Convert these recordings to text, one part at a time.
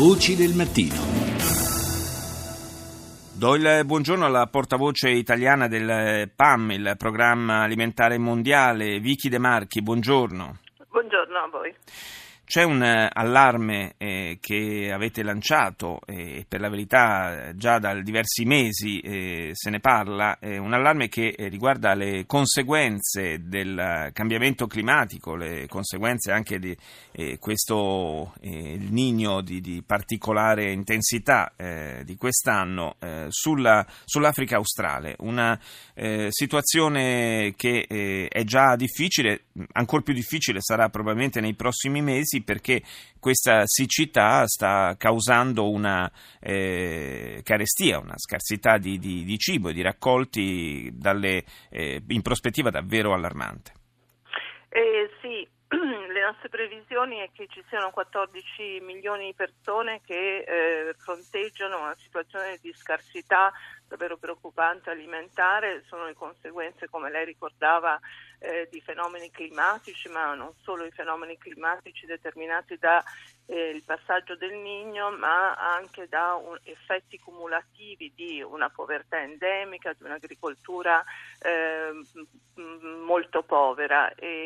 Voci del mattino. Do il buongiorno alla portavoce italiana del PAM, il Programma Alimentare Mondiale, Vicky De Marchi. Buongiorno. Buongiorno a voi. C'è un eh, allarme eh, che avete lanciato e eh, per la verità già da diversi mesi eh, se ne parla, un allarme che eh, riguarda le conseguenze del cambiamento climatico, le conseguenze anche di eh, questo Nino di, di particolare intensità di quest'anno sulla, sull'Africa australe. Una situazione che è già difficile, ancora più difficile sarà probabilmente nei prossimi mesi perché questa siccità sta causando una eh, carestia, una scarsità di, di, di, cibo e di raccolti dalle, eh, in prospettiva davvero allarmante. Eh, sì, le nostre previsioni è che ci siano 14 milioni di persone che eh, fronteggiano una situazione di scarsità davvero preoccupante alimentare, sono le conseguenze, come lei ricordava, eh, di fenomeni climatici, ma non solo i fenomeni climatici determinati dal eh, passaggio del Nigno, ma anche da un, effetti cumulativi di una povertà endemica, di un'agricoltura eh, molto povera. E,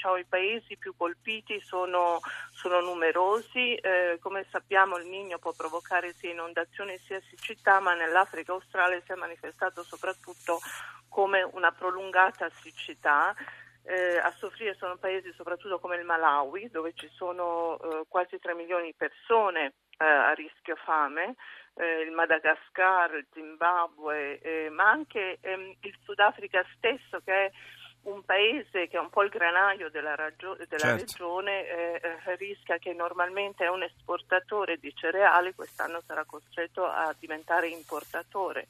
diciamo, I paesi più colpiti sono, sono numerosi, eh, come sappiamo il Nigno può provocare sia inondazioni sia siccità, ma nell'Africa australe si è manifestato soprattutto come una prolungata siccità. Eh, a soffrire sono paesi soprattutto come il Malawi, dove ci sono eh, quasi 3 milioni di persone eh, a rischio fame, eh, il Madagascar, il Zimbabwe, eh, ma anche ehm, il Sudafrica stesso che è un paese che è un po' il granaio della, ragio- della certo. regione eh, eh, rischia che normalmente è un esportatore di cereali, quest'anno sarà costretto a diventare importatore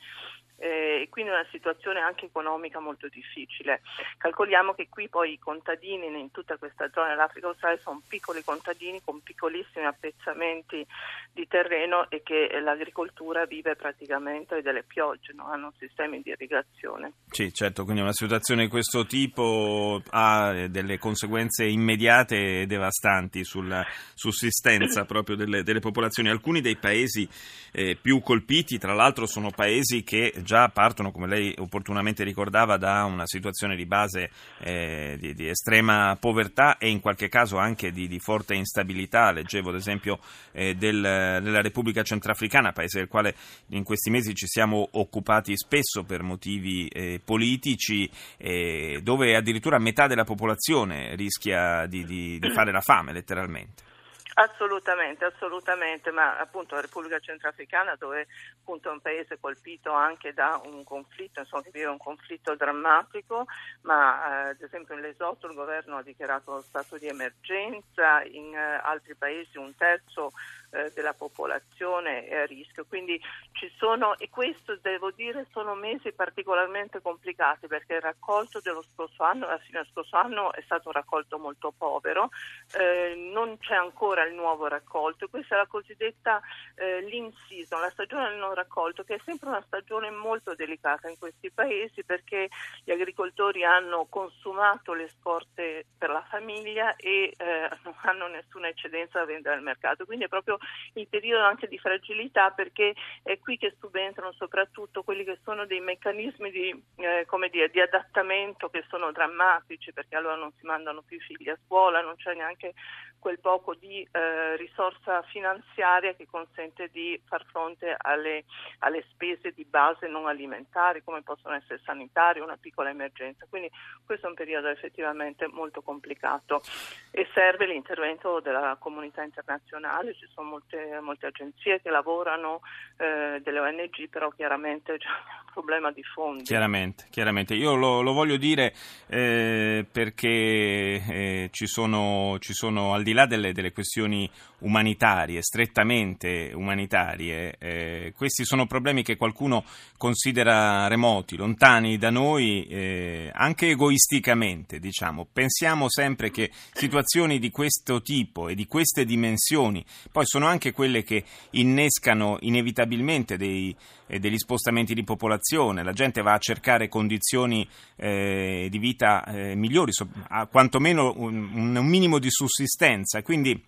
eh, e quindi una situazione anche economica molto difficile. Calcoliamo che qui poi i contadini in tutta questa zona dell'Africa australe sono piccoli contadini con piccolissimi appezzamenti di terreno e che l'agricoltura vive praticamente delle piogge, no? hanno sistemi di irrigazione. Sì, certo, quindi una situazione di questo tipo ha delle conseguenze immediate e devastanti sulla sussistenza proprio delle, delle popolazioni. Alcuni dei paesi eh, più colpiti, tra l'altro, sono paesi che già partono, come lei opportunamente ricordava, da una situazione di base eh, di, di, estrema povertà e in qualche caso anche di, di forte instabilità. Leggevo ad esempio eh, del, della Repubblica Centrafricana, paese del quale in questi mesi ci siamo occupati spesso per motivi eh, politici, eh, dove addirittura metà della popolazione rischia di, di fare la fame letteralmente. Assolutamente, assolutamente, ma appunto la Repubblica Centrafricana dove appunto è un paese colpito anche da un conflitto, insomma che vive un conflitto drammatico, ma eh, ad esempio in Lesotho il governo ha dichiarato lo stato di emergenza, in eh, altri paesi un terzo eh, della popolazione è a rischio. Quindi ci sono, e questo devo dire sono mesi particolarmente complicati perché il raccolto dello scorso anno, alla fine dello scorso anno è stato un raccolto molto povero, eh, non c'è ancora il nuovo raccolto, questa è la cosiddetta eh, season, la stagione del non raccolto, che è sempre una stagione molto delicata in questi paesi perché gli agricoltori hanno consumato le scorte per la famiglia e eh, non hanno nessuna eccedenza da vendere al mercato. Quindi è proprio il periodo anche di fragilità perché è qui che subentrano soprattutto quelli che sono dei meccanismi di, eh, dire, di adattamento che sono drammatici perché allora non si mandano più i figli a scuola, non c'è neanche quel poco di eh, risorsa finanziaria che consente di far fronte alle, alle, spese di base non alimentari come possono essere sanitarie, una piccola emergenza. Quindi questo è un periodo effettivamente molto complicato e serve l'intervento della comunità internazionale, ci sono molte, molte agenzie che lavorano, eh, delle ONG, però chiaramente c'è un problema di fondi. Chiaramente, chiaramente. io lo, lo voglio dire eh, perché eh, ci sono, ci sono al di là delle, delle questioni umanitarie, strettamente umanitarie, eh, questi sono problemi che qualcuno considera remoti, lontani da noi, eh, anche egoisticamente, diciamo. Pensiamo sempre che situazioni di questo tipo e di queste dimensioni poi sono anche quelle che innescano inevitabilmente dei, eh, degli spostamenti di popolazione, la gente va a cercare condizioni eh, di vita eh, migliori, so, quantomeno un, un minimo di sussistenza, quindi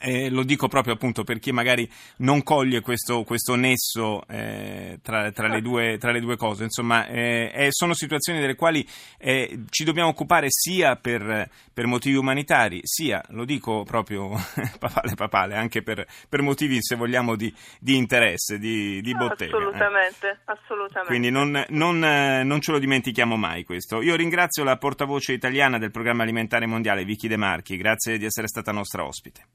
Eh, lo dico proprio appunto per chi magari non coglie questo, questo nesso eh, tra, tra, le due, tra, le due, cose. Insomma, eh, sono situazioni delle quali eh, ci dobbiamo occupare sia per, per, motivi umanitari, sia, lo dico proprio papale papale, anche per, per motivi, se vogliamo, di, di interesse, di, di bottega. Eh. Assolutamente, assolutamente. Quindi non, non, non, ce lo dimentichiamo mai questo. Io ringrazio la portavoce italiana del Programma Alimentare Mondiale, Vicky De Marchi, grazie di essere stata nostra ospite.